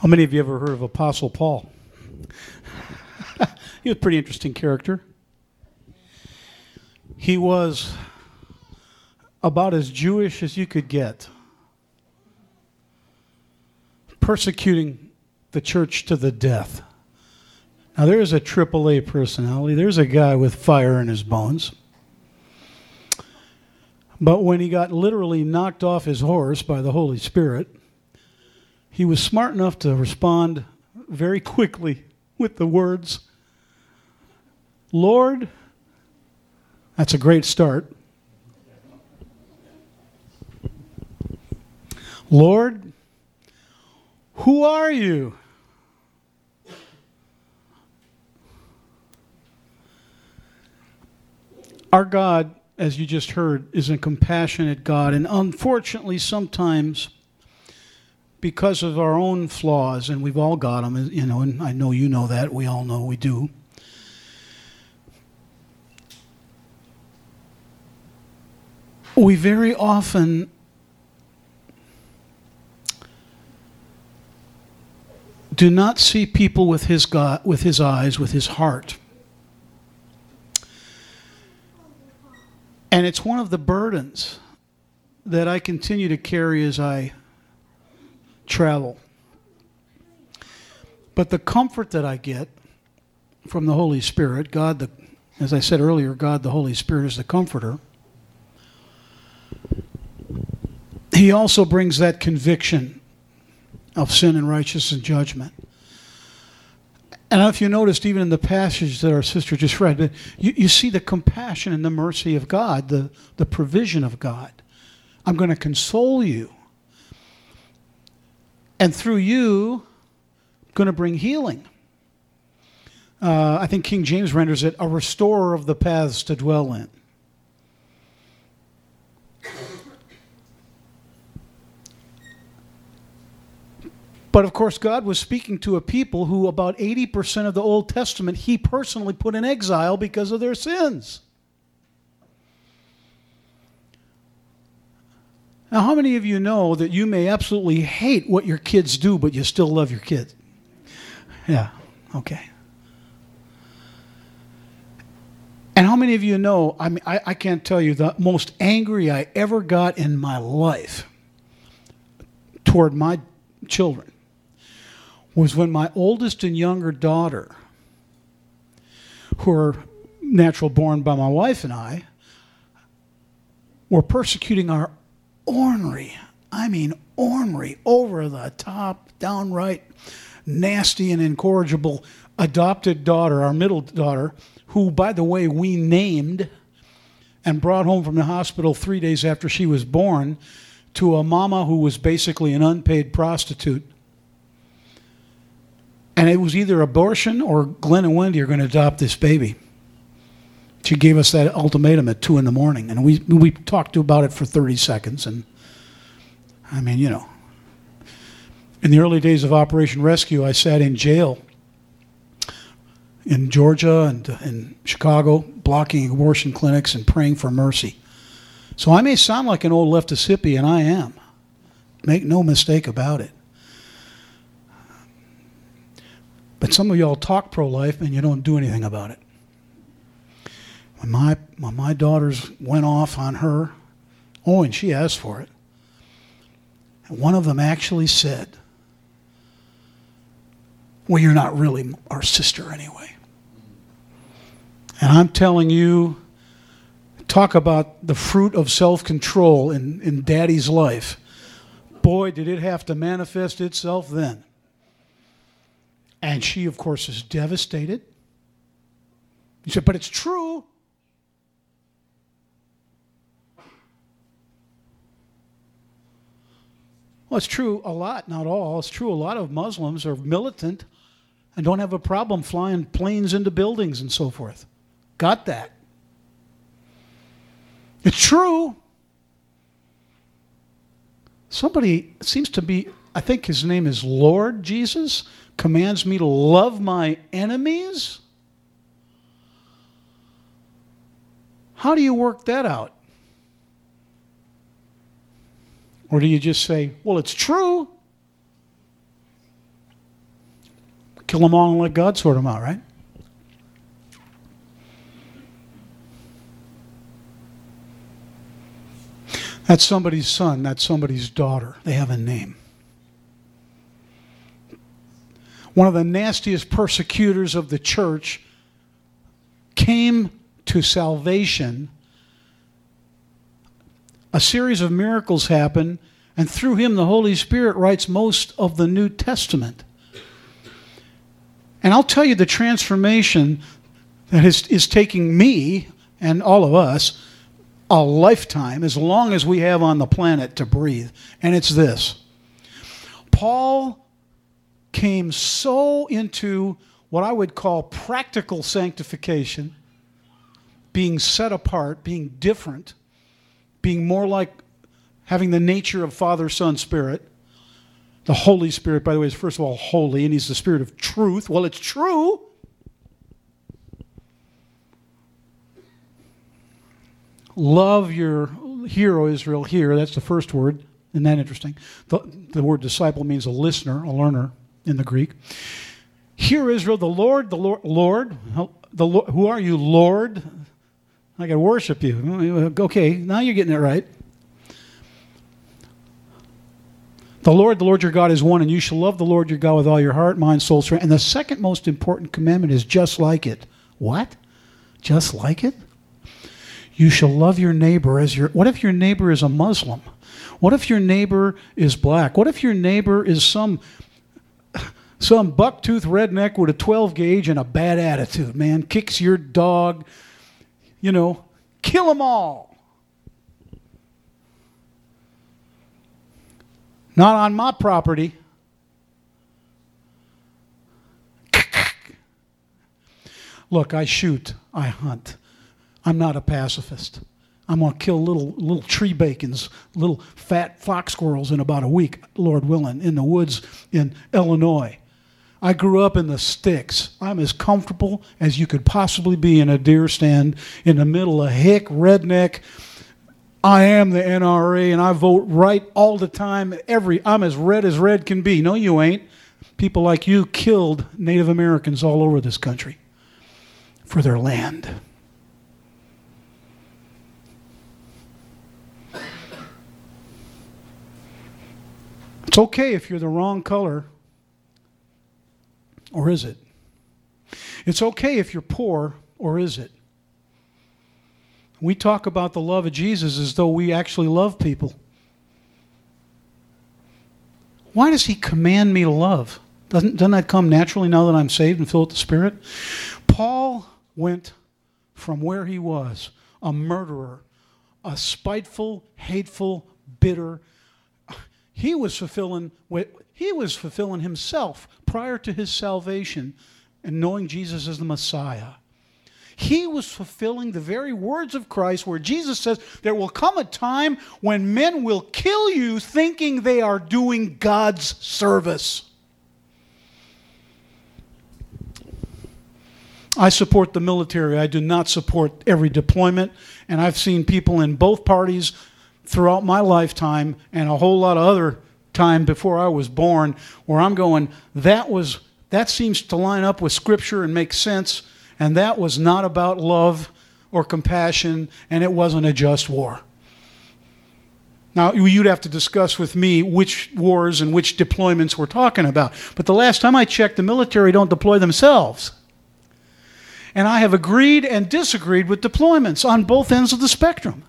How many of you ever heard of Apostle Paul? he was a pretty interesting character. He was about as Jewish as you could get, persecuting the church to the death. Now, there's a AAA personality, there's a guy with fire in his bones. But when he got literally knocked off his horse by the Holy Spirit, he was smart enough to respond very quickly with the words, Lord, that's a great start. Lord, who are you? Our God, as you just heard, is a compassionate God, and unfortunately, sometimes because of our own flaws, and we've all got them, you know, and I know you know that, we all know we do. We very often do not see people with his God, with his eyes, with his heart. And it's one of the burdens that I continue to carry as I travel. But the comfort that I get from the Holy Spirit, God, the, as I said earlier, God the Holy Spirit is the comforter. He also brings that conviction of sin and righteousness and judgment. And if you noticed, even in the passage that our sister just read, you, you see the compassion and the mercy of God, the, the provision of God. I'm going to console you. And through you, going to bring healing. Uh, I think King James renders it a restorer of the paths to dwell in. But of course, God was speaking to a people who, about 80% of the Old Testament, He personally put in exile because of their sins. Now, how many of you know that you may absolutely hate what your kids do, but you still love your kids? Yeah, okay. And how many of you know, I mean, I, I can't tell you the most angry I ever got in my life toward my children was when my oldest and younger daughter, who are natural born by my wife and I, were persecuting our ornery, I mean ornery, over the top, downright nasty and incorrigible adopted daughter, our middle daughter, who, by the way, we named and brought home from the hospital three days after she was born to a mama who was basically an unpaid prostitute and it was either abortion or Glenn and Wendy are going to adopt this baby. She gave us that ultimatum at two in the morning, and we we talked about it for 30 seconds. And I mean, you know, in the early days of Operation Rescue, I sat in jail in Georgia and in Chicago, blocking abortion clinics and praying for mercy. So I may sound like an old leftist hippie, and I am. Make no mistake about it. But some of y'all talk pro life and you don't do anything about it. When my, when my daughters went off on her, oh, and she asked for it, and one of them actually said, Well, you're not really our sister anyway. And I'm telling you, talk about the fruit of self control in, in daddy's life. Boy, did it have to manifest itself then. And she, of course, is devastated. He said, But it's true. Well, it's true a lot, not all. It's true a lot of Muslims are militant and don't have a problem flying planes into buildings and so forth. Got that. It's true. Somebody seems to be, I think his name is Lord Jesus, commands me to love my enemies? How do you work that out? Or do you just say, well, it's true? kill them all and let God sort them out, right? That's somebody's son, that's somebody's daughter. They have a name. One of the nastiest persecutors of the church came to salvation. A series of miracles happen, and through him, the Holy Spirit writes most of the New Testament. And I'll tell you the transformation that is, is taking me and all of us a lifetime as long as we have on the planet to breathe. And it's this Paul came so into what I would call practical sanctification, being set apart, being different, being more like having the nature of Father, Son, Spirit. The Holy Spirit, by the way, is first of all holy, and He's the Spirit of truth. Well, it's true. Love your hero, Israel, here. That's the first word. Isn't that interesting? The, the word disciple means a listener, a learner in the Greek. Hear, Israel, the Lord, the Lord, Lord, the Lord, who are you, Lord? I can worship you. Okay, now you're getting it right. The Lord, the Lord your God is one, and you shall love the Lord your God with all your heart, mind, soul, strength. And the second most important commandment is just like it. What? Just like it? You shall love your neighbor as your. What if your neighbor is a Muslim? What if your neighbor is black? What if your neighbor is some some bucktooth redneck with a 12 gauge and a bad attitude, man, kicks your dog, you know, kill them all. Not on my property. Look, I shoot, I hunt. I'm not a pacifist. I'm going to kill little little tree bacons, little fat fox squirrels in about a week, Lord willing, in the woods in Illinois. I grew up in the sticks. I'm as comfortable as you could possibly be in a deer stand in the middle of hick redneck. I am the NRA and I vote right all the time. Every I'm as red as red can be. No, you ain't. People like you killed Native Americans all over this country for their land. It's okay if you're the wrong color, or is it? It's okay if you're poor, or is it? We talk about the love of Jesus as though we actually love people. Why does he command me to love? Doesn't, doesn't that come naturally now that I'm saved and filled with the Spirit? Paul went from where he was, a murderer, a spiteful, hateful, bitter, he was fulfilling he was fulfilling himself prior to his salvation and knowing Jesus as the Messiah. He was fulfilling the very words of Christ where Jesus says, There will come a time when men will kill you thinking they are doing God's service. I support the military. I do not support every deployment. And I've seen people in both parties throughout my lifetime and a whole lot of other time before I was born where I'm going, that was that seems to line up with scripture and make sense, and that was not about love or compassion, and it wasn't a just war. Now, you'd have to discuss with me which wars and which deployments we're talking about. But the last time I checked, the military don't deploy themselves. And I have agreed and disagreed with deployments on both ends of the spectrum.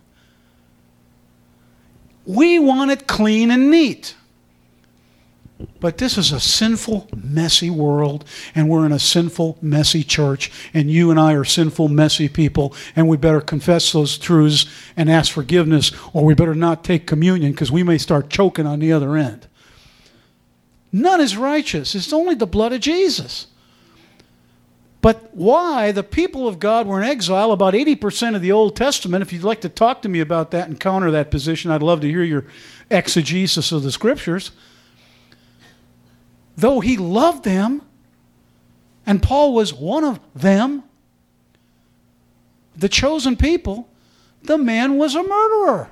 We want it clean and neat. But this is a sinful, messy world, and we're in a sinful, messy church, and you and I are sinful, messy people, and we better confess those truths and ask forgiveness, or we better not take communion because we may start choking on the other end. None is righteous, it's only the blood of Jesus. But why the people of God were in exile, about 80% of the Old Testament, if you'd like to talk to me about that and counter that position, I'd love to hear your exegesis of the scriptures. Though he loved them, and Paul was one of them, the chosen people, the man was a murderer.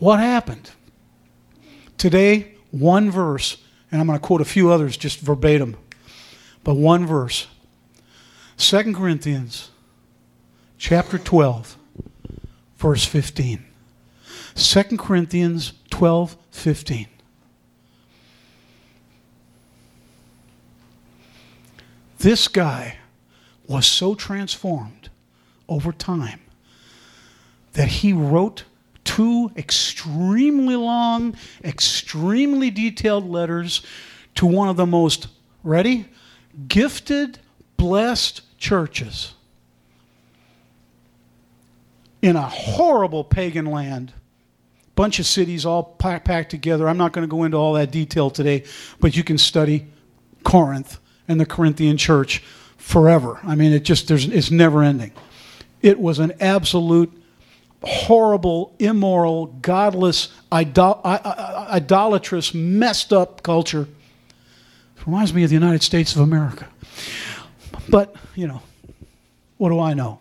What happened? Today, one verse And I'm going to quote a few others just verbatim. But one verse. 2 Corinthians chapter 12, verse 15. 2 Corinthians 12, 15. This guy was so transformed over time that he wrote two extremely long, extremely detailed letters to one of the most, ready? Gifted, blessed churches in a horrible pagan land. Bunch of cities all packed together. I'm not going to go into all that detail today, but you can study Corinth and the Corinthian church forever. I mean, it just there's it's never ending. It was an absolute horrible, immoral, godless, idol- idolatrous, messed up culture. It reminds me of the United States of America. But, you know, what do I know?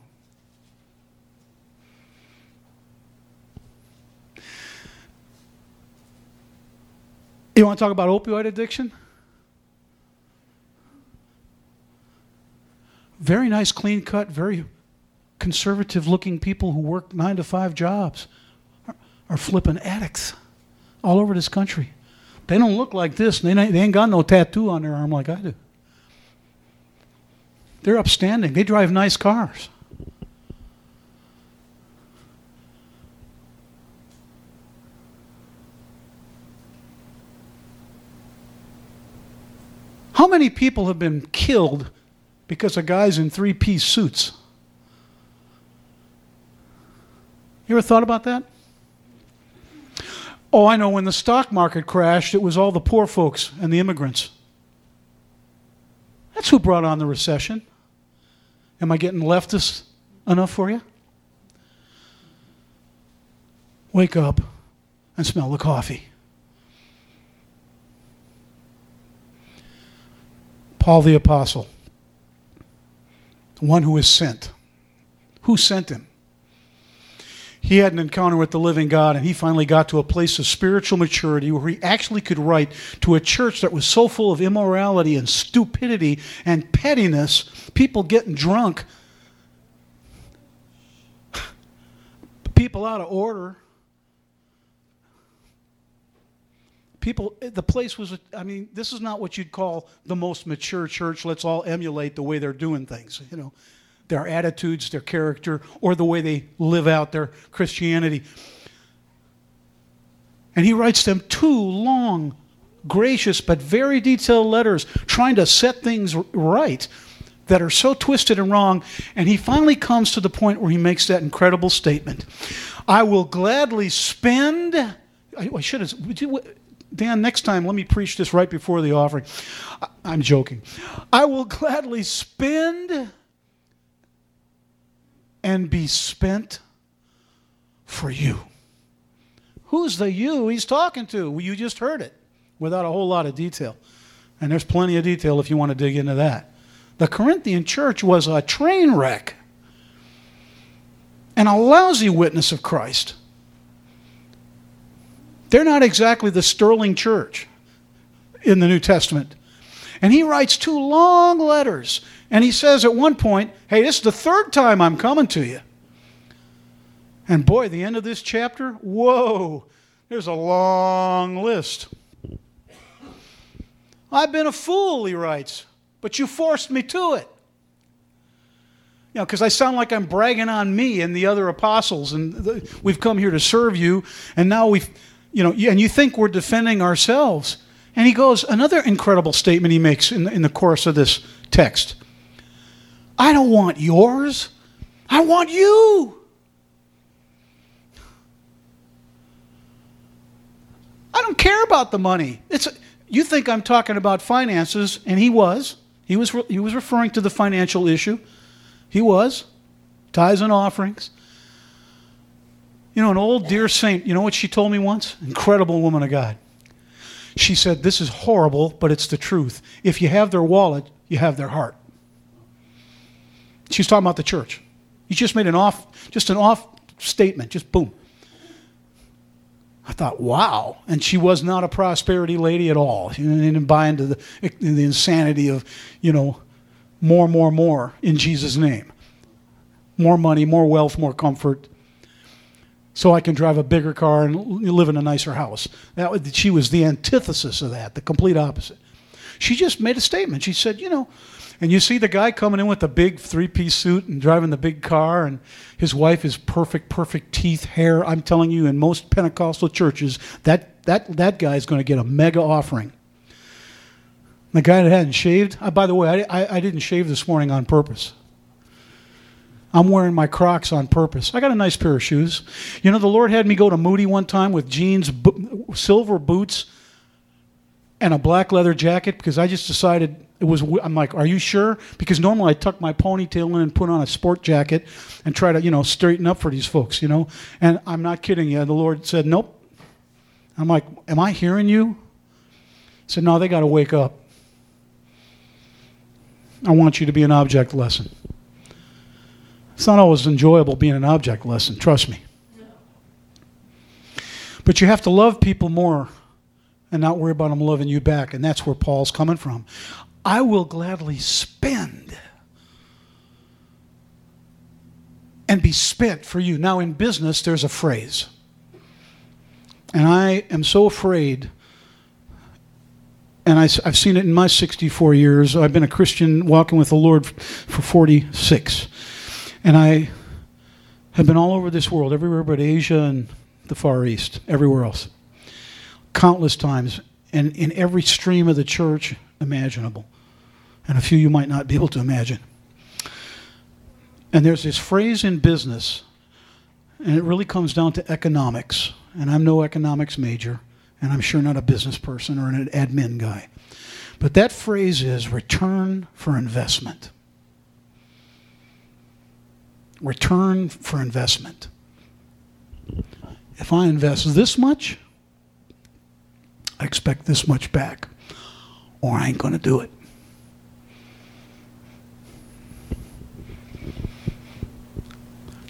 You want to talk about opioid addiction? Very nice, clean cut, very conservative looking people who work nine to five jobs are, are flipping addicts all over this country. They don't look like this, they they ain't got no tattoo on their arm like I do. They're upstanding, they drive nice cars. How many people have been killed because of guys in three piece suits? You ever thought about that? Oh, I know. When the stock market crashed, it was all the poor folks and the immigrants. That's who brought on the recession. Am I getting leftist enough for you? Wake up and smell the coffee. Paul the Apostle, the one who is sent. Who sent him? He had an encounter with the living God, and he finally got to a place of spiritual maturity where he actually could write to a church that was so full of immorality and stupidity and pettiness, people getting drunk, people out of order. People eh, the place was i mean this is not what you'd call the most mature church. Let's all emulate the way they're doing things you know. Their attitudes their character or the way they live out their christianity. And he writes them two long gracious but very detailed letters trying to set things right that are so twisted and wrong. And he finally comes to the point where he makes that incredible statement. I will gladly spend I, should have Dan, next time, let me preach this right before the offering. I'm joking. I will gladly spend and be spent for you. Who's the you he's talking to? Well, you just heard it without a whole lot of detail. And there's plenty of detail if you want to dig into that. The Corinthian church was a train wreck and a lousy witness of Christ. They're not exactly the sterling church in the New Testament. And he writes two long letters. And he says at one point, Hey, this is the third time I'm coming to you. And boy, the end of this chapter, whoa, there's a long list. I've been a fool, he writes, but you forced me to it. You know, because I sound like I'm bragging on me and the other apostles, and the, we've come here to serve you, and now we've you know, and you think we're defending ourselves. And he goes, another incredible statement he makes in the, in the course of this text I don't want yours, I want you. I don't care about the money. It's, you think I'm talking about finances, and he was. He was, he was referring to the financial issue. He was. Tithes and offerings. You know, an old dear saint, you know what she told me once? Incredible woman of God. She said, This is horrible, but it's the truth. If you have their wallet, you have their heart. She's talking about the church. You just made an off, just an off statement, just boom. I thought, wow. And she was not a prosperity lady at all. She didn't buy into the, the insanity of, you know, more, more, more in Jesus' name. More money, more wealth, more comfort. So I can drive a bigger car and live in a nicer house. That was, she was the antithesis of that, the complete opposite. She just made a statement. She said, you know, and you see the guy coming in with the big three piece suit and driving the big car, and his wife is perfect, perfect teeth, hair. I'm telling you, in most Pentecostal churches, that, that, that guy is going to get a mega offering. The guy that hadn't shaved, uh, by the way, I, I, I didn't shave this morning on purpose. I'm wearing my Crocs on purpose. I got a nice pair of shoes. You know, the Lord had me go to Moody one time with jeans, silver boots, and a black leather jacket because I just decided it was. I'm like, are you sure? Because normally I tuck my ponytail in and put on a sport jacket and try to, you know, straighten up for these folks, you know. And I'm not kidding you. The Lord said, nope. I'm like, am I hearing you? He said, no, they got to wake up. I want you to be an object lesson. It's not always enjoyable being an object lesson, trust me. But you have to love people more and not worry about them loving you back. And that's where Paul's coming from. I will gladly spend and be spent for you. Now, in business, there's a phrase. And I am so afraid, and I, have seen it in my 64 years. I've been a Christian walking with the Lord for 46. And I have been all over this world, everywhere but Asia and the Far East, everywhere else countless times and in every stream of the church imaginable. And a few you might not be able to imagine. And there's this phrase in business, and it really comes down to economics. And I'm no economics major, and I'm sure not a business person or an admin guy. But that phrase is return for investment. Return for investment. If I invest this much, I expect this much back, or I ain't going to do it.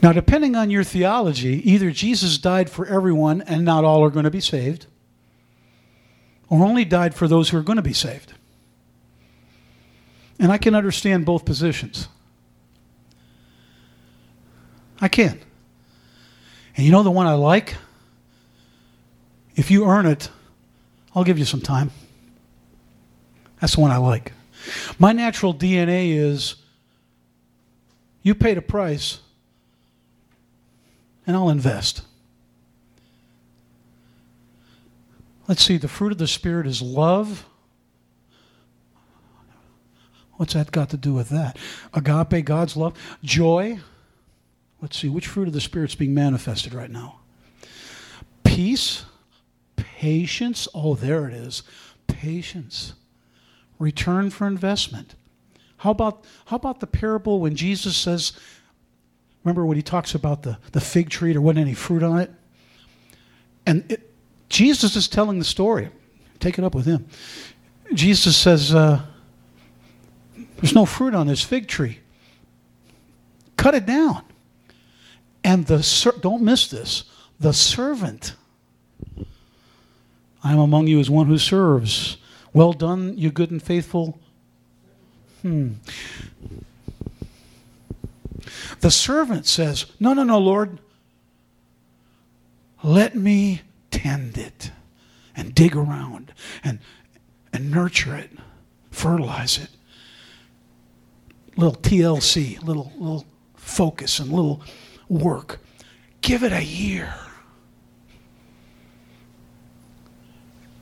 Now, depending on your theology, either Jesus died for everyone and not all are going to be saved, or only died for those who are going to be saved. And I can understand both positions. I can. And you know the one I like? If you earn it, I'll give you some time. That's the one I like. My natural DNA is you paid a price, and I'll invest. Let's see, the fruit of the Spirit is love. What's that got to do with that? Agape, God's love. Joy. Let's see, which fruit of the Spirit's being manifested right now? Peace. Patience. Oh, there it is. Patience. Return for investment. How about, how about the parable when Jesus says, remember when he talks about the, the fig tree, there wasn't any fruit on it? And it, Jesus is telling the story. Take it up with him. Jesus says, uh, There's no fruit on this fig tree. Cut it down. And the ser- don't miss this. The servant I am among you as one who serves. Well done, you good and faithful. Hmm. The servant says, No, no, no, Lord. Let me tend it and dig around and, and nurture it, fertilize it. Little TLC, little, little focus and little work. Give it a year.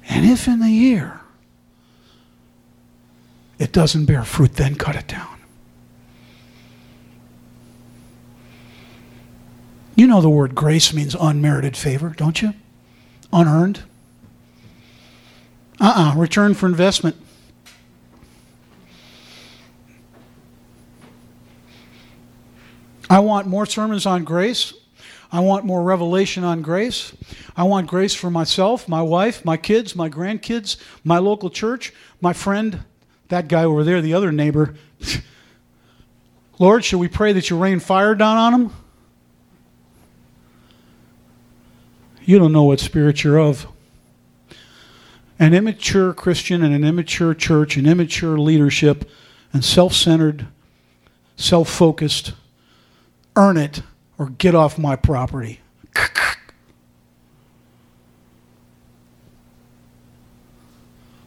And if in the year it doesn't bear fruit, then cut it down. You know the word grace means unmerited favor, don't you? Unearned. Uh uh return for investment. I want more sermons on grace. I want more revelation on grace. I want grace for myself, my wife, my kids, my grandkids, my local church, my friend, that guy over there, the other neighbor. Lord, should we pray that you rain fire down on him? You don't know what spirit you're of. An immature Christian and an immature church, an immature leadership, and self centered, self focused, earn it or get off my property.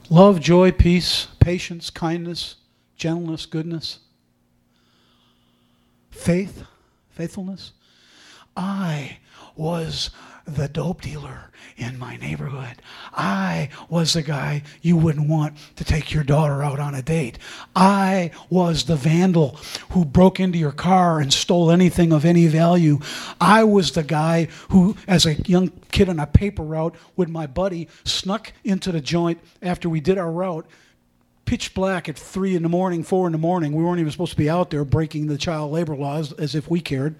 Love, joy, peace, patience, kindness, gentleness, goodness, faith, faithfulness. I was the dope dealer in my neighborhood. I was the guy you wouldn't want to take your daughter out on a date. I was the vandal who broke into your car and stole anything of any value. I was the guy who, as a young kid on a paper route with my buddy, snuck into the joint after we did our route pitch black at three in the morning, four in the morning. We weren't even supposed to be out there breaking the child labor laws as if we cared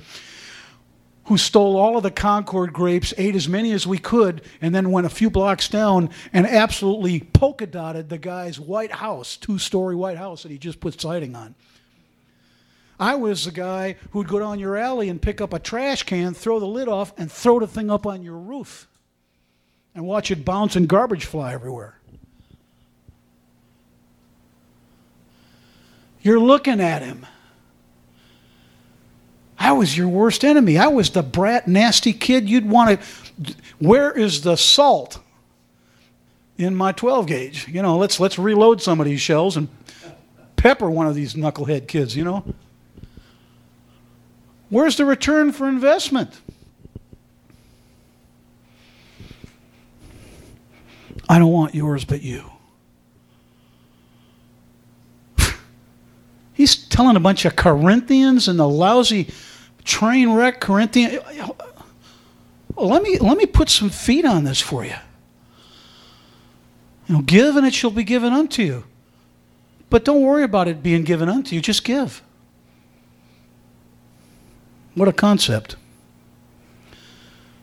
who stole all of the Concord grapes, ate as many as we could, and then went a few blocks down and absolutely polka dotted the guy's white house, two story white house that he just put siding on. I was the guy who'd go down your alley and pick up a trash can, throw the lid off, and throw the thing up on your roof and watch it bounce and garbage fly everywhere. You're looking at him. I was your worst enemy. I was the brat, nasty kid you'd want to. Where is the salt in my 12 gauge? You know, let's let's reload some of these shells and pepper one of these knucklehead kids. You know, where's the return for investment? I don't want yours, but you. He's telling a bunch of Corinthians and the lousy train wreck Corinthian. Let me, let me put some feet on this for you. You know, give and it shall be given unto you. But don't worry about it being given unto you, just give. What a concept.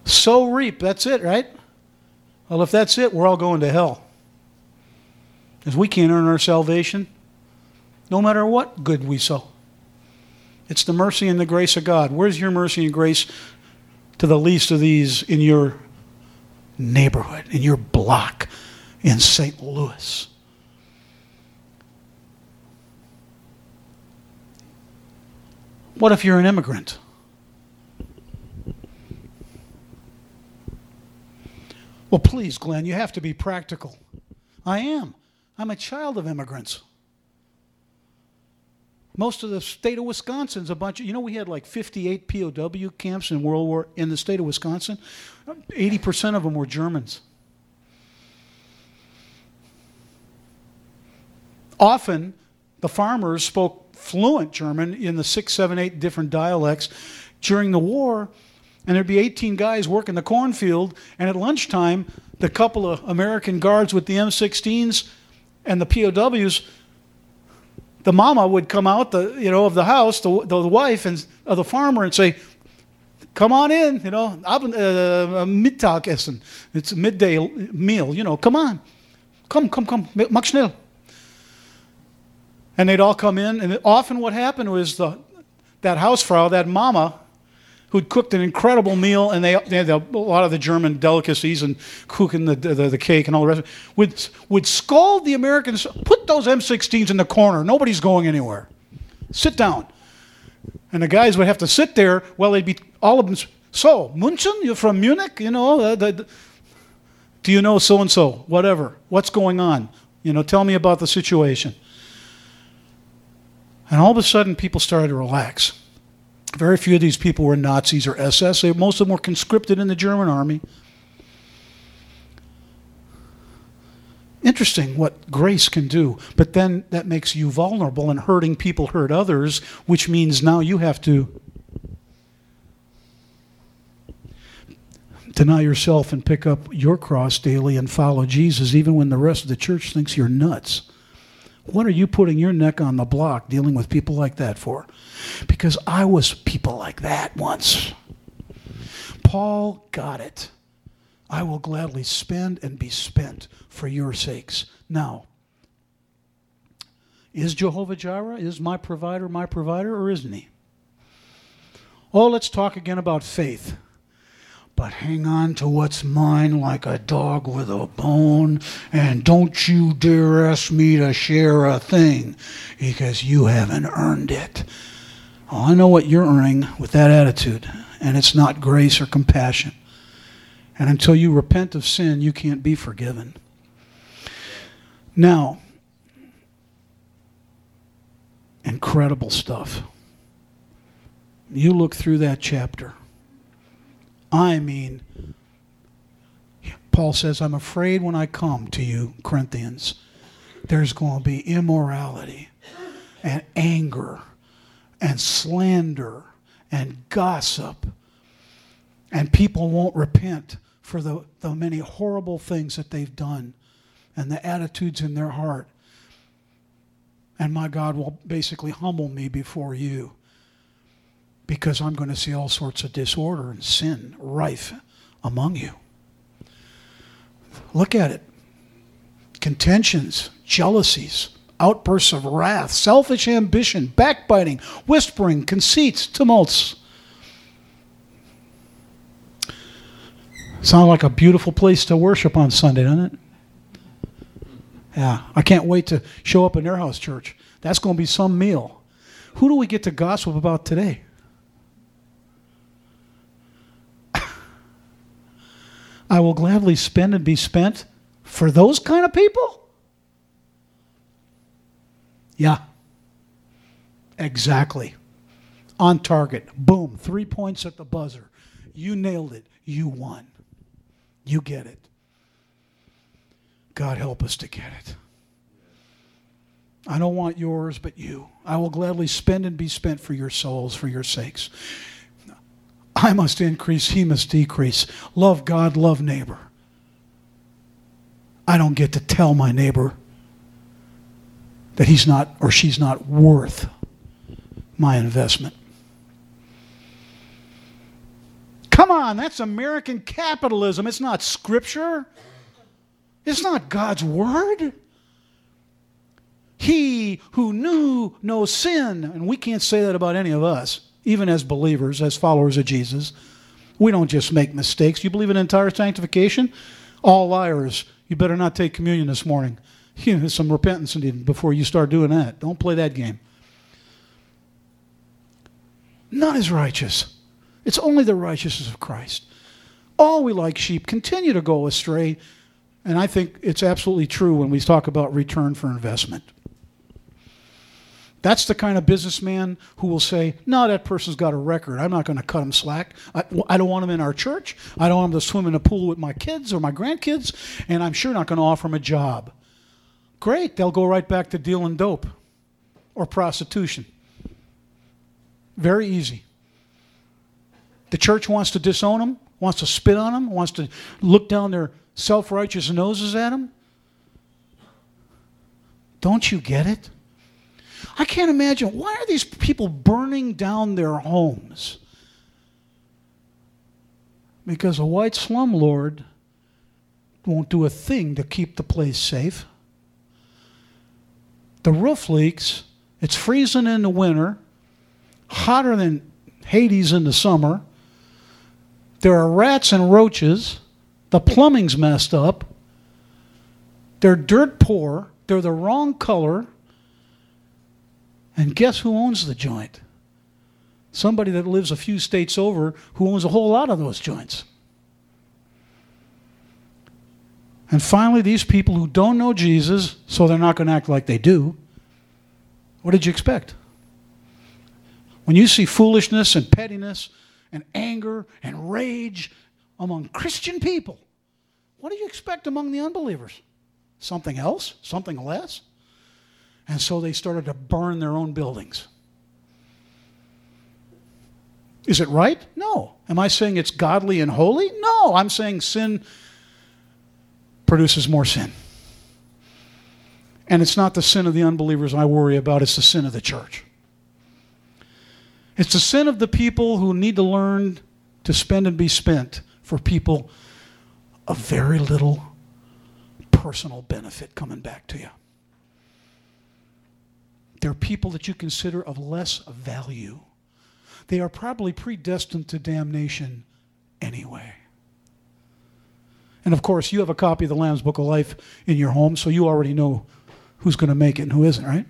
Sow, reap, that's it, right? Well, if that's it, we're all going to hell. Because we can't earn our salvation no matter what good we sow. It's the mercy and the grace of God. Where's your mercy and grace to the least of these in your neighborhood, in your block in St. Louis? What if you're an immigrant? Well, please, Glenn, you have to be practical. I am. I'm a child of immigrants. Most of the state of Wisconsin's a bunch of, you know, we had like 58 POW camps in World War in the state of Wisconsin. 80% of them were Germans. Often, the farmers spoke fluent German in the six, seven, eight different dialects during the war, and there'd be 18 guys working the cornfield, and at lunchtime, the couple of American guards with the M16s and the POWs the mama would come out, the you know, of the house, the, the wife and of the farmer, and say, "Come on in, you know, uh, Mittagessen. It's a midday meal. You know, come on, come, come, come, mach schnell." And they'd all come in, and often what happened was the that housefrau, that mama, who'd cooked an incredible meal, and they, they had a lot of the German delicacies and cooking the, the, the, cake and all the rest, would, would scold the Americans, put those M16s in the corner. Nobody's going anywhere. Sit down. And the guys would have to sit there while they'd be, all of them, so, München, you're from Munich? You know, uh, the, the, do you know so and so? Whatever. What's going on? You know, tell me about the situation. And all of a sudden, people started to relax. Very few of these people were Nazis or SS. They, most of them were conscripted in the German army. Interesting what grace can do, but then that makes you vulnerable, and hurting people hurt others, which means now you have to deny yourself and pick up your cross daily and follow Jesus, even when the rest of the church thinks you're nuts. What are you putting your neck on the block dealing with people like that for? Because I was people like that once. Paul got it. I will gladly spend and be spent for your sakes. Now, is Jehovah Jireh, is my provider my provider, or isn't he? Oh, let's talk again about faith. But hang on to what's mine like a dog with a bone, and don't you dare ask me to share a thing because you haven't earned it. Oh, I know what you're earning with that attitude, and it's not grace or compassion. And until you repent of sin, you can't be forgiven. Now, incredible stuff. You look through that chapter. I mean, Paul says, I'm afraid when I come to you, Corinthians, there's going to be immorality and anger and slander and gossip, and people won't repent for the, the many horrible things that they've done and the attitudes in their heart. And my God will basically humble me before you because I'm going to see all sorts of disorder and sin rife among you. Look at it contentions, jealousies, outbursts of wrath, selfish ambition, backbiting, whispering, conceits, tumults. Sound like a beautiful place to worship on Sunday, doesn't it? Yeah, I can't wait to show up in their house church. That's going to be some meal. Who do we get to gossip about today? I will gladly spend and be spent for those kind of people? Yeah. Exactly. On target. Boom. Three points at the buzzer. You nailed it. You won. You get it. God help us to get it. I don't want yours, but you. I will gladly spend and be spent for your souls, for your sakes. I must increase, he must decrease. Love God, love neighbor. I don't get to tell my neighbor that he's not or she's not worth my investment. Come on, that's American capitalism. It's not scripture. It's not God's word. He who knew no sin, and we can't say that about any of us even as believers, as followers of Jesus. We don't just make mistakes. You believe in entire sanctification? All liars. You better not take communion this morning. You know, some repentance needed before you start doing that. Don't play that game. None is righteous. It's only the righteousness of Christ. All we like sheep continue to go astray, and I think it's absolutely true when we talk about return for investment. That's the kind of businessman who will say, No, that person's got a record. I'm not going to cut him slack. I, I, don't want him in our church. I don't want him to swim in a pool with my kids or my grandkids, and I'm sure not going to offer him a job. Great, they'll go right back to dealing dope or prostitution. Very easy. The church wants to disown them, wants to spit on them, wants to look down their self righteous noses at them. Don't you get it? I can't imagine why are these people burning down their homes? Because a white slumlord won't do a thing to keep the place safe. The roof leaks. It's freezing in the winter, hotter than Hades in the summer. There are rats and roaches. The plumbing's messed up. They're dirt poor. They're the wrong color. And guess who owns the joint? Somebody that lives a few states over who owns a whole lot of those joints. And finally, these people who don't know Jesus, so they're not going to act like they do, what did you expect? When you see foolishness and pettiness and anger and rage among Christian people, what do you expect among the unbelievers? Something else? Something less? And so they started to burn their own buildings. Is it right? No. Am I saying it's godly and holy? No. I'm saying sin produces more sin. And it's not the sin of the unbelievers I worry about, it's the sin of the church. It's the sin of the people who need to learn to spend and be spent for people of very little personal benefit coming back to you. They're people that you consider of less value. They are probably predestined to damnation anyway. And of course, you have a copy of the Lamb's Book of Life in your home, so you already know who's going to make it and who isn't, right?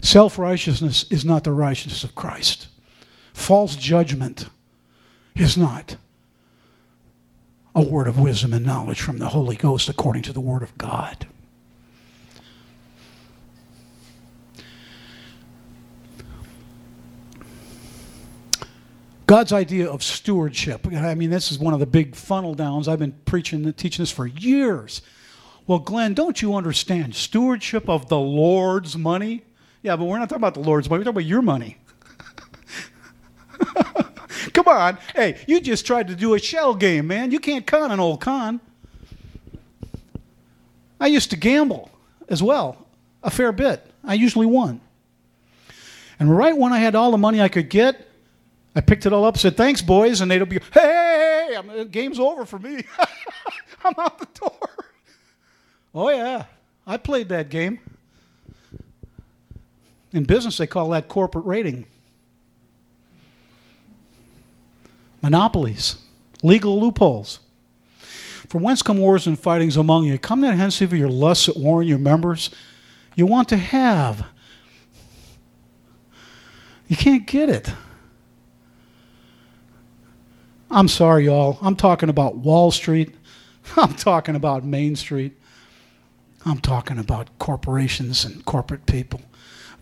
Self righteousness is not the righteousness of Christ. False judgment is not a word of wisdom and knowledge from the Holy Ghost according to the Word of God. God's idea of stewardship. I mean, this is one of the big funnel downs. I've been preaching, and teaching this for years. Well, Glenn, don't you understand? Stewardship of the Lord's money? Yeah, but we're not talking about the Lord's money. We're talking about your money. Come on. Hey, you just tried to do a shell game, man. You can't con an old con. I used to gamble as well, a fair bit. I usually won. And right when I had all the money I could get, I picked it all up, said, thanks, boys, and they'd be, hey, I'm, uh, game's over for me. I'm out the door. Oh, yeah, I played that game. In business, they call that corporate raiding. Monopolies, legal loopholes. From whence come wars and fightings among you? Come not hence of your lusts at war in your members. You want to have. You can't get it. I'm sorry, y'all. I'm talking about Wall Street. I'm talking about Main Street. I'm talking about corporations and corporate people.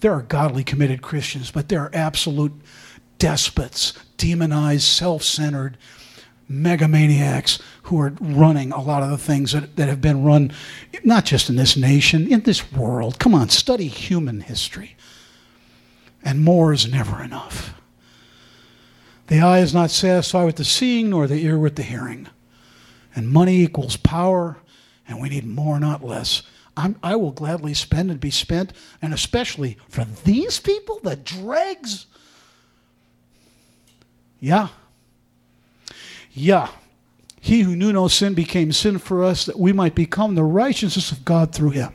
There are godly, committed Christians, but there are absolute despots, demonized, self centered megamaniacs who are running a lot of the things that, that have been run, not just in this nation, in this world. Come on, study human history. And more is never enough. The eye is not satisfied with the seeing, nor the ear with the hearing. And money equals power, and we need more, not less. I'm, i will gladly spend and be spent, and especially for these people, the dregs. Yeah. Yeah. He who knew no sin became sin for us that we might become the righteousness of God through him.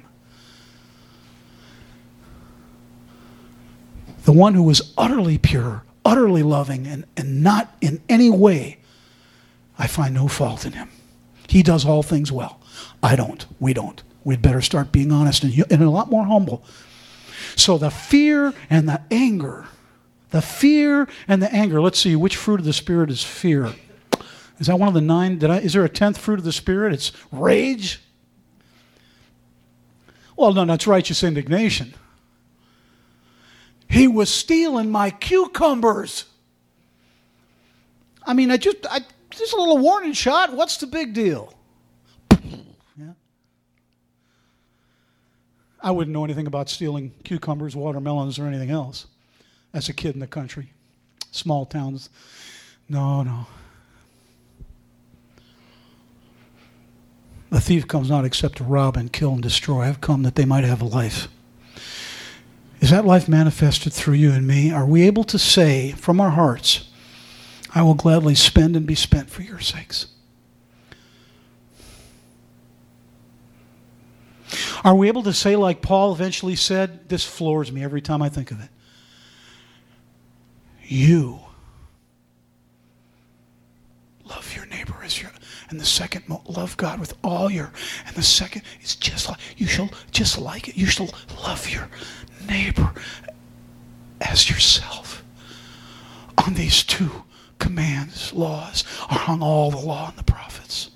The one who was utterly pure utterly loving and, and not in any way, I find no fault in him. He does all things well. I don't. We don't. We'd better start being honest and, and a lot more humble. So the fear and the anger, the fear and the anger. Let's see, which fruit of the Spirit is fear? Is that one of the nine? Did I, is there a tenth fruit of the Spirit? It's rage. Well, no, that's righteous indignation. He was stealing my cucumbers. I mean, I just, I, just a little warning shot. What's the big deal? yeah. I wouldn't know anything about stealing cucumbers, watermelons, or anything else as a kid in the country. Small towns. No, no. The thief comes not except to rob and kill and destroy. I've come that they might have a life is that life manifested through you and me? Are we able to say from our hearts, I will gladly spend and be spent for your sakes? Are we able to say, like Paul eventually said, this floors me every time I think of it? You love your neighbor as your and the second love God with all your and the second is just like you shall just like it you shall love your neighbor as yourself. On these two commands, laws, are hung all the law and the prophets.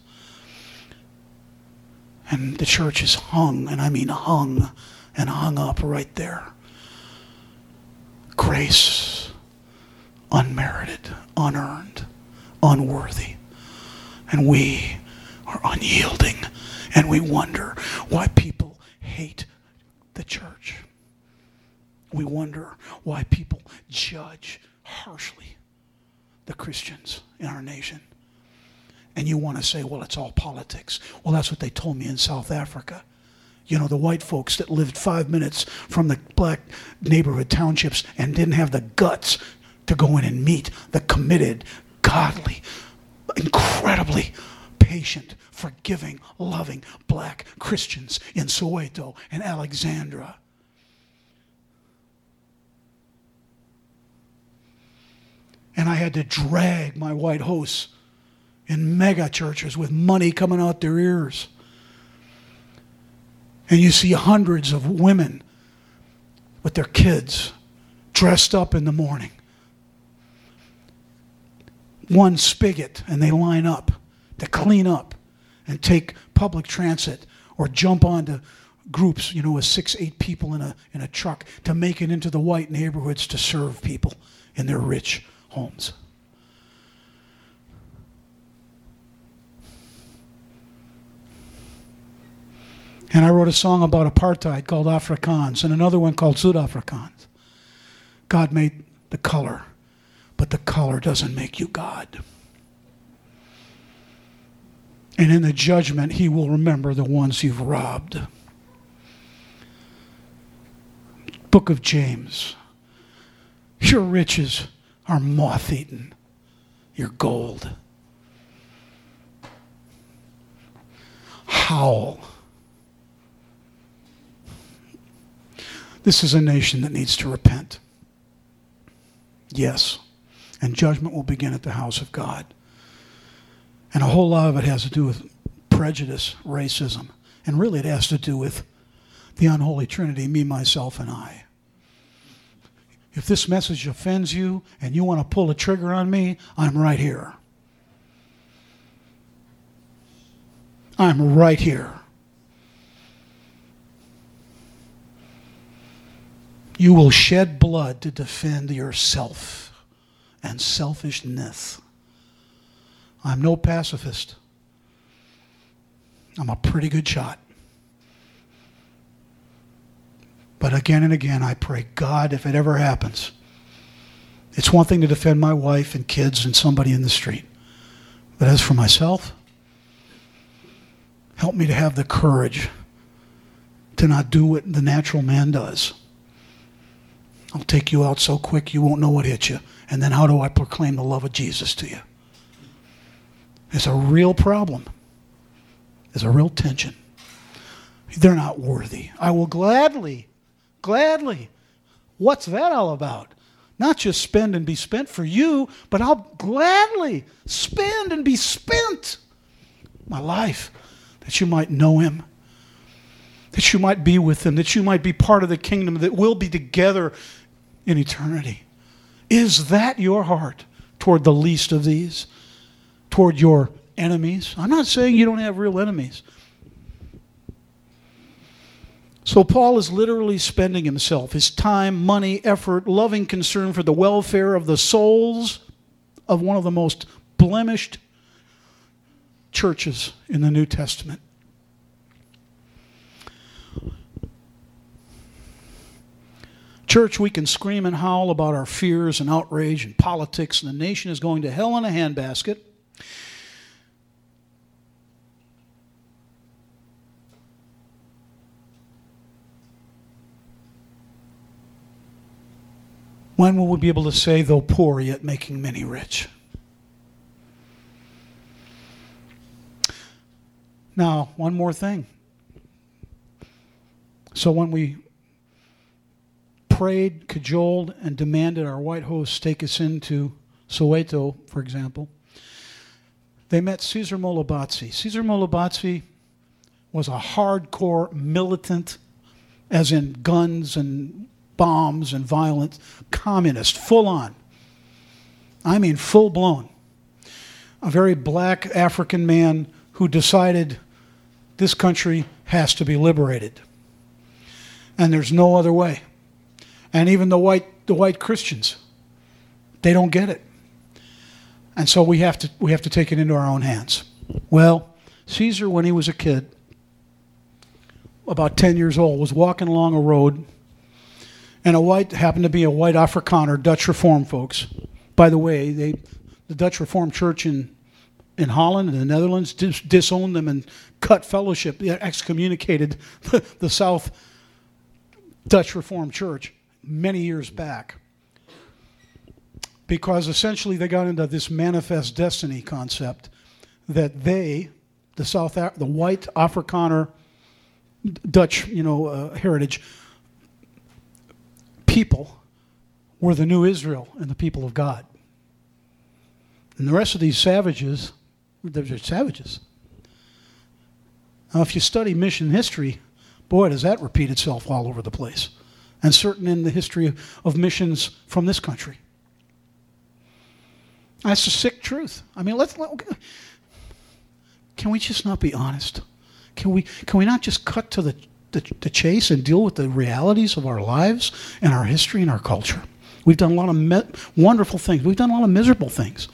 And the church is hung, and I mean hung and hung up right there. Grace, unmerited, unearned, unworthy. And we are unyielding, and we wonder why people hate the church we wonder why people judge harshly the Christians in our nation. And you want to say, well, it's all politics. Well, that's what they told me in South Africa. You know, the white folks that lived five minutes from the black neighborhood townships and didn't have the guts to go in and meet the committed, godly, incredibly patient, forgiving, loving black Christians in Soweto and Alexandra. And I had to drag my white hosts in mega churches with money coming out their ears. And you see hundreds of women with their kids dressed up in the morning. One spigot, and they line up to clean up and take public transit or jump onto groups, you know, with six, eight people in a, in a truck to make it into the white neighborhoods to serve people in their rich homes. And I wrote a song about apartheid called Afrikaans and another one called Zuid-Afrikaans. God made the color, but the color doesn't make you God. And in the judgment, he will remember the ones you've robbed. Book of James. Your riches are moth eaten, your gold. Howl. This is a nation that needs to repent. Yes. And judgment will begin at the house of God. And a whole lot of it has to do with prejudice, racism. And really, it has to do with the unholy trinity me, myself, and I. If this message offends you and you want to pull a trigger on me, I'm right here. I'm right here. You will shed blood to defend yourself and selfishness. I'm no pacifist. I'm a pretty good shot. But again and again, I pray, God, if it ever happens, it's one thing to defend my wife and kids and somebody in the street. But as for myself, help me to have the courage to not do what the natural man does. I'll take you out so quick you won't know what hit you. And then how do I proclaim the love of Jesus to you? It's a real problem. It's a real tension. They're not worthy. I will gladly Gladly. What's that all about? Not just spend and be spent for you, but I'll gladly spend and be spent my life that you might know him, that you might be with him, that you might be part of the kingdom, that we'll be together in eternity. Is that your heart toward the least of these? Toward your enemies? I'm not saying you don't have real enemies. So Paul is literally spending himself, his time, money, effort, loving concern for the welfare of the souls of one of the most blemished churches in the New Testament. Church, we can scream and howl about our fears and outrage and politics, and the nation is going to hell in a handbasket. When will we be able to say, though poor, yet making many rich? Now, one more thing. So when we prayed, cajoled, and demanded our white hosts take us into Soweto, for example, they met Caesar Molebatsi. Caesar Molebatsi was a hardcore militant, as in guns and bombs and violence, communist, full on. I mean, full blown. A very black African man who decided this country has to be liberated. And there's no other way. And even the white, the white Christians, they don't get it. And so we have to, we have to take it into our own hands. Well, Caesar, when he was a kid, about 10 years old, was walking along a road and a white happened to be a white Afrikaner, Dutch Reformed folks. By the way, they, the Dutch Reformed Church in in Holland and the Netherlands dis- disowned them and cut fellowship, excommunicated the, the South Dutch Reformed Church many years back. Because essentially they got into this manifest destiny concept that they, the South, the white Afrikaner Dutch, you know, uh, heritage, people were the new Israel and the people of God. And the rest of these savages, they're savages. Now, if you study mission history, boy, does that repeat itself all over the place. And certain in the history of missions from this country. That's the sick truth. I mean, let's. Let, can we just not be honest? Can we, can we not just cut to the, the, the chase and deal with the realities of our lives and our history and our culture? We've done a lot of me- wonderful things. We've done a lot of miserable things.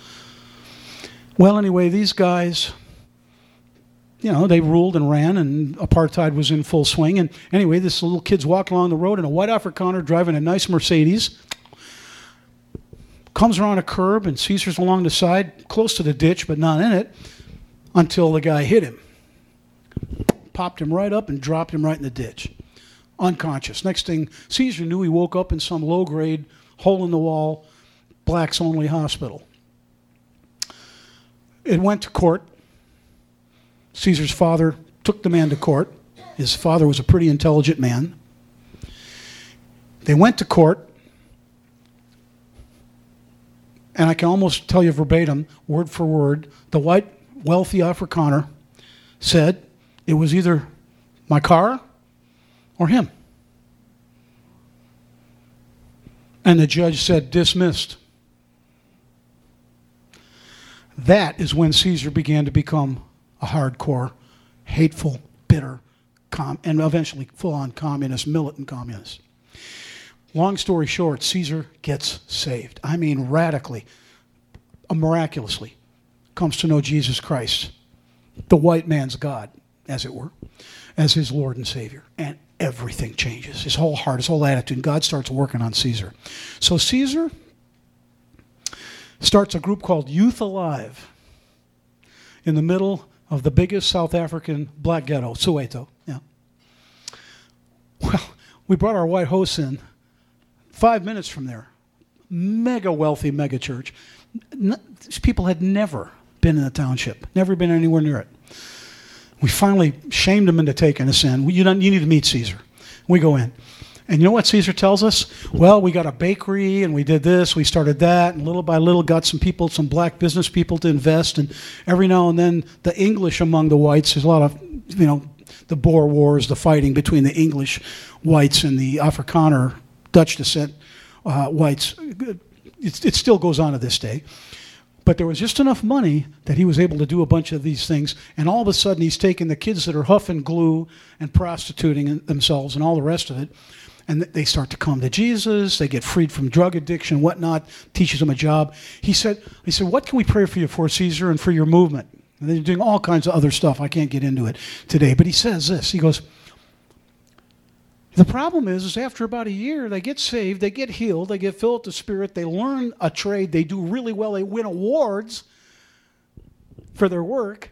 Well, anyway, these guys, you know, they ruled and ran, and apartheid was in full swing. And anyway, this little kid's walking along the road, and a white Afrikaner driving a nice Mercedes comes around a curb, and Caesar's along the side, close to the ditch, but not in it, until the guy hit him. Popped him right up and dropped him right in the ditch. Unconscious. Next thing, Caesar knew he woke up in some low grade, hole in the wall, blacks only hospital. It went to court. Caesar's father took the man to court. His father was a pretty intelligent man. They went to court, and I can almost tell you verbatim, word for word, the white wealthy Afrikaner said it was either my car or him. And the judge said, dismissed. That is when Caesar began to become a hardcore, hateful, bitter, com- and eventually full on communist, militant communist. Long story short, Caesar gets saved. I mean, radically, uh, miraculously, comes to know Jesus Christ, the white man's God, as it were, as his Lord and Savior. And everything changes. His whole heart, his whole attitude. God starts working on Caesar. So Caesar starts a group called Youth Alive in the middle of the biggest South African black ghetto, Soweto. Yeah. Well, we brought our white hosts in five minutes from there. Mega wealthy mega church. These people had never been in the township, never been anywhere near it. We finally shamed them into taking us in. You, don't, you need to meet Caesar. We go in. And you know what Caesar tells us? Well, we got a bakery and we did this, we started that, and little by little got some people, some black business people to invest. And every now and then, the English among the whites, there's a lot of, you know, the Boer Wars, the fighting between the English whites and the Afrikaner, Dutch descent uh, whites. It, it still goes on to this day. But there was just enough money that he was able to do a bunch of these things. And all of a sudden, he's taking the kids that are huffing glue and prostituting themselves and all the rest of it. And they start to come to Jesus. They get freed from drug addiction whatnot, teaches them a job. He said, he said, What can we pray for you for, Caesar, and for your movement? And they're doing all kinds of other stuff. I can't get into it today. But he says this He goes, the problem is, is after about a year, they get saved, they get healed, they get filled with the Spirit, they learn a trade, they do really well, they win awards for their work,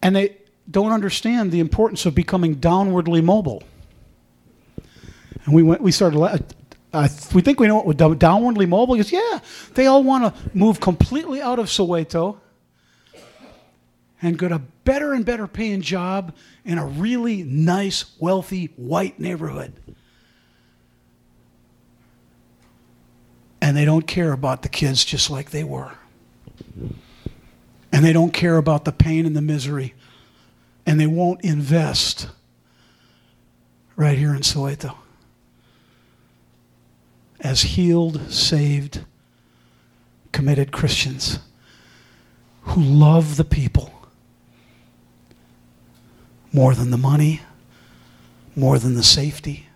and they don't understand the importance of becoming downwardly mobile. And we went, we started. Uh, we think we know what downwardly mobile is. Yeah, they all want to move completely out of Soweto and get a better and better paying job in a really nice, wealthy, white neighborhood. And they don't care about the kids just like they were. And they don't care about the pain and the misery. And they won't invest right here in Soweto. As healed, saved, committed Christians who love the people more than the money, more than the safety,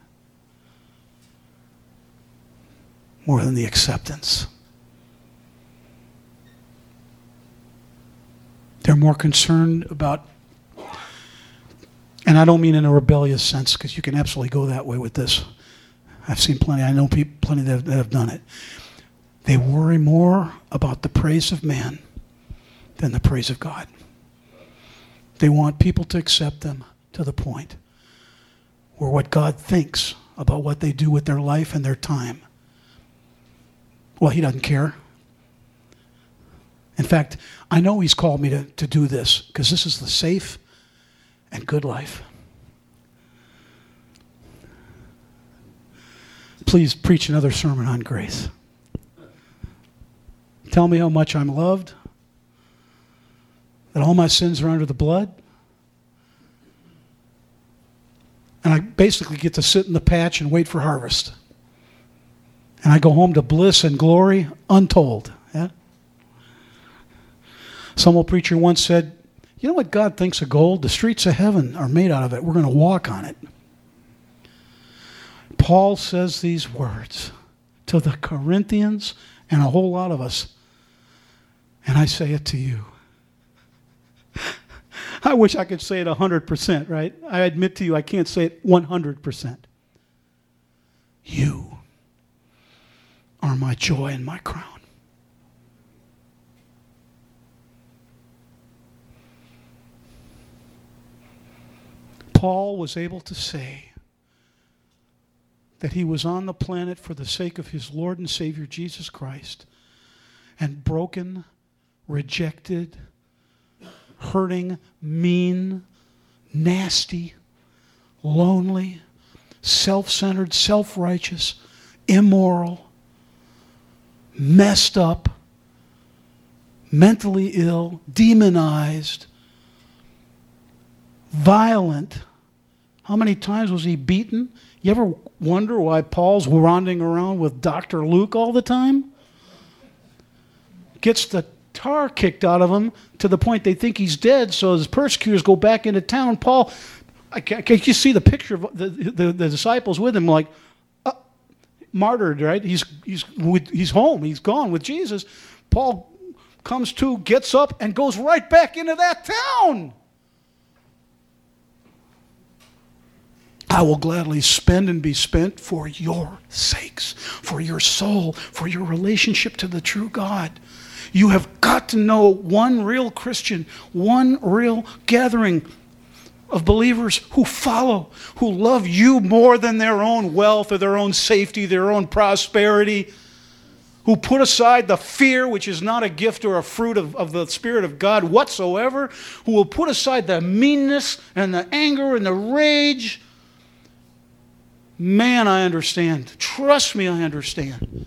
more than the acceptance. They're more concerned about, and I don't mean in a rebellious sense, because you can absolutely go that way with this. I've seen plenty, I know people, plenty that have, that have done it. They worry more about the praise of man than the praise of God. They want people to accept them to the point where what God thinks about what they do with their life and their time, well, He doesn't care. In fact, I know He's called me to, to do this because this is the safe and good life. Please preach another sermon on grace. tell me how much I'm loved, that all my sins are under the blood. And I basically get to sit in the patch and wait for harvest. And I go home to bliss and glory untold. Yeah? Some old preacher once said, You know what God thinks of gold? The streets of heaven are made out of it. We're going to walk on it. Paul says these words to the Corinthians and a whole lot of us. And I say it to you. I wish I could say it 100%, right? I admit to you, I can't say it 100%. You are my joy and my crown. Paul was able to say that he was on the planet for the sake of his Lord and Savior Jesus Christ and broken, rejected, hurting, mean, nasty, lonely, self centered, self righteous, immoral, messed up, mentally ill, demonized, violent. How many times was he beaten? You ever wonder why Paul's wandering around with Dr. Luke all the time? Gets the tar kicked out of him to the point they think he's dead, so his persecutors go back into town. Paul, I can, can you see the picture of the, the, the disciples with him, like, uh, martyred, right? He's, he's, with, he's home, he's gone with Jesus. Paul comes to, gets up, and goes right back into that town. I will gladly spend and be spent for your sakes, for your soul, for your relationship to the true God. You have got to know one real Christian, one real gathering of believers who follow, who love you more than their own wealth or their own safety, their own prosperity, who put aside the fear, which is not a gift or a fruit of, of the Spirit of God whatsoever, who will put aside the meanness and the anger and the rage Man, I understand. Trust me, I understand.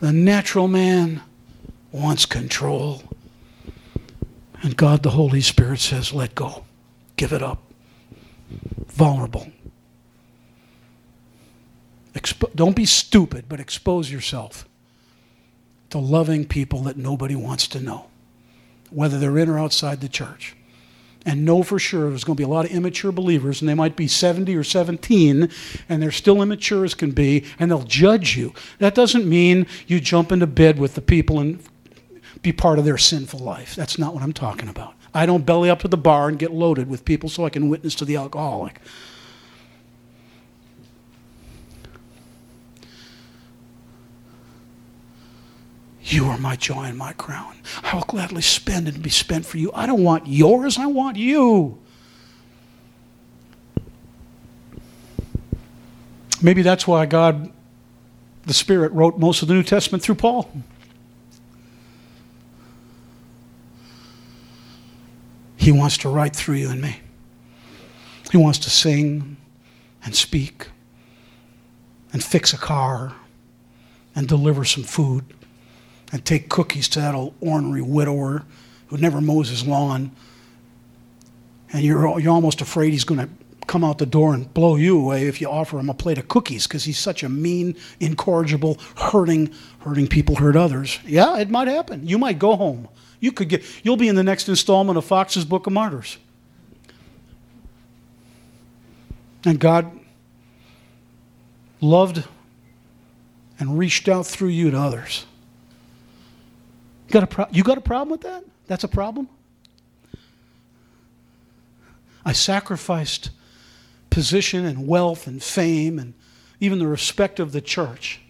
The natural man wants control. And God, the Holy Spirit, says, let go. Give it up. Vulnerable. Expo- don't be stupid, but expose yourself to loving people that nobody wants to know, whether they're in or outside the church and know for sure there's going to be a lot of immature believers, and they might be 70 or 17, and they're still immature as can be, and they'll judge you. That doesn't mean you jump into bed with the people and be part of their sinful life. That's not what I'm talking about. I don't belly up to the bar and get loaded with people so I can witness to the alcoholic. You are my joy and my crown. I will gladly spend and be spent for you. I don't want yours, I want you. Maybe that's why God, the Spirit, wrote most of the New Testament through Paul. He wants to write through you and me. He wants to sing and speak and fix a car and deliver some food and take cookies to that old ornery widower who never mows his lawn. And you're, you're almost afraid he's going to come out the door and blow you away if you offer him a plate of cookies because he's such a mean, incorrigible, hurting, hurting people hurt others. Yeah, it might happen. You might go home. You could get, you'll be in the next installment of Foxe's Book of Martyrs. And God loved and reached out through you to others. Got a pro- you got a problem with that? That's a problem? I sacrificed position and wealth and fame and even the respect of the church.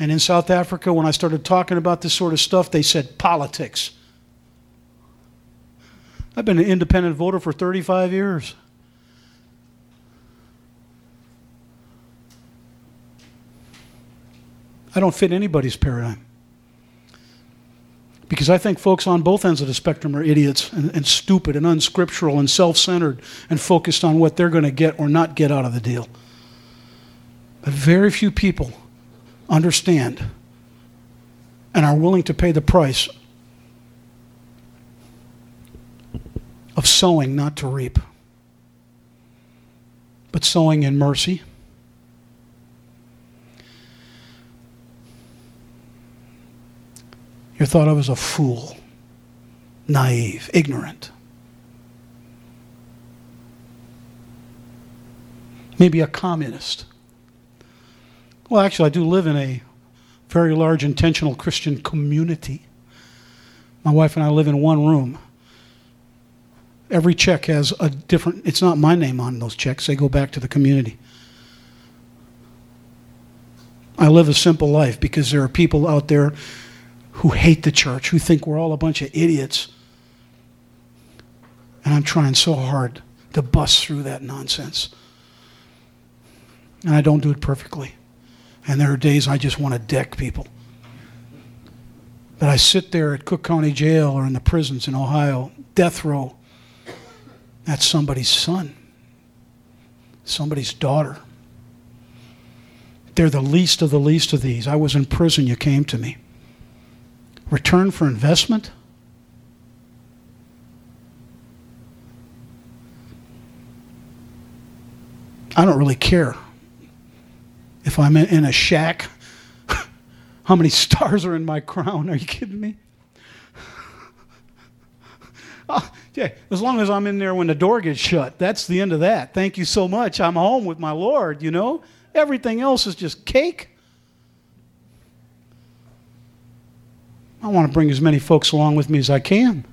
And in South Africa, when I started talking about this sort of stuff, they said politics. I've been an independent voter for 35 years. I don't fit anybody's paradigm. Because I think folks on both ends of the spectrum are idiots and, and stupid and unscriptural and self centered and focused on what they're going to get or not get out of the deal. But very few people understand and are willing to pay the price of sowing not to reap, but sowing in mercy. You're thought of as a fool, naive, ignorant. Maybe a communist. Well, actually, I do live in a very large intentional Christian community. My wife and I live in one room. Every check has a different, it's not my name on those checks, they go back to the community. I live a simple life because there are people out there who hate the church, who think we're all a bunch of idiots. And I'm trying so hard to bust through that nonsense. And I don't do it perfectly. And there are days I just want to deck people. But I sit there at Cook County Jail or in the prisons in Ohio, death row. That's somebody's son, somebody's daughter. They're the least of the least of these. I was in prison, you came to me. Return for investment? I don't really care if I'm in a shack, how many stars are in my crown? Are you kidding me? oh, yeah, as long as I'm in there when the door gets shut, that's the end of that. Thank you so much. I'm home with my Lord, you know? Everything else is just cake. I want to bring as many folks along with me as I can.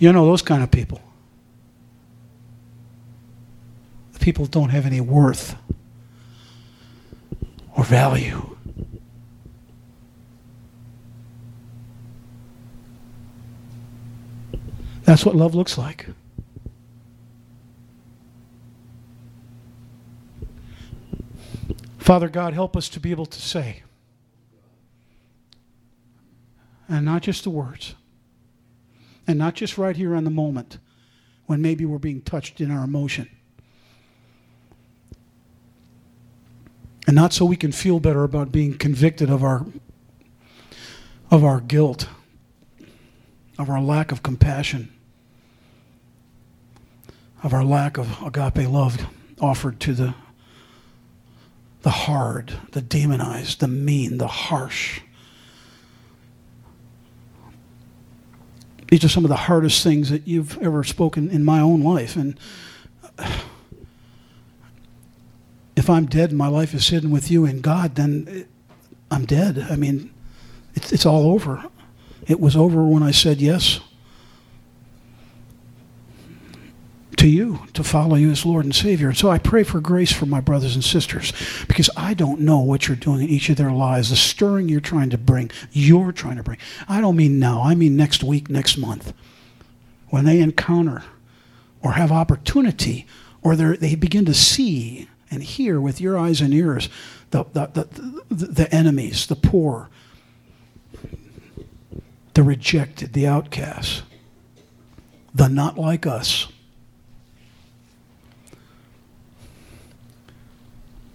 You know, those kind of people. The People don't have any worth or value. That's what love looks like. Father God, help us to be able to say, and not just the words, and not just right here on the moment when maybe we're being touched in our emotion. And not so we can feel better about being convicted of our of our guilt of our lack of compassion of our lack of agape love offered to the the hard the demonized the mean the harsh these are some of the hardest things that you've ever spoken in my own life and if I'm dead and my life is hidden with you in God, then I'm dead. I mean, it's, it's all over. It was over when I said yes to you, to follow you as Lord and Savior. And so I pray for grace for my brothers and sisters because I don't know what you're doing in each of their lives, the stirring you're trying to bring, you're trying to bring. I don't mean now, I mean next week, next month. When they encounter or have opportunity or they begin to see and hear with your eyes and ears the, the, the, the, enemies, the poor, the rejected, the outcasts, the not like us.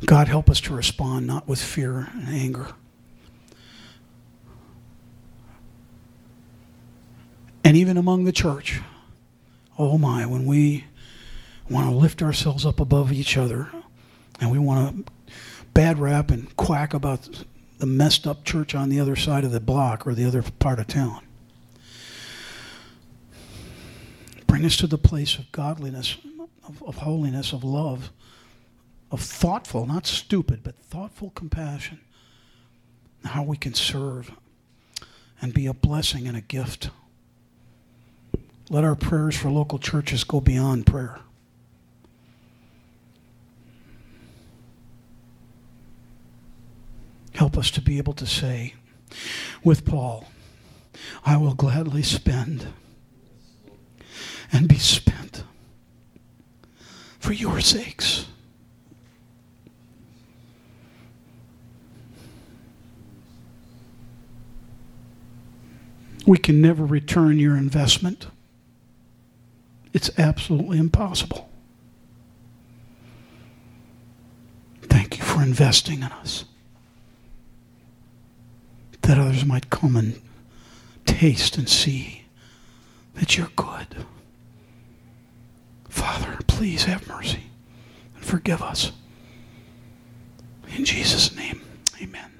God, help us to respond not with fear and anger. And even among the church, oh my, when we want to lift ourselves up above each other, and we want to bad rap and quack about the messed up church on the other side of the block or the other part of town. Bring us to the place of godliness, of, of holiness, of love, of thoughtful, not stupid, but thoughtful compassion. How we can serve and be a blessing and a gift. Let our prayers for local churches go beyond prayer. Help us to be able to say with Paul, I will gladly spend and be spent for your sakes. We can never return your investment. It's absolutely impossible. Thank you for investing in us. That others might come and taste and see that you're good. Father, please have mercy and forgive us. In Jesus' name.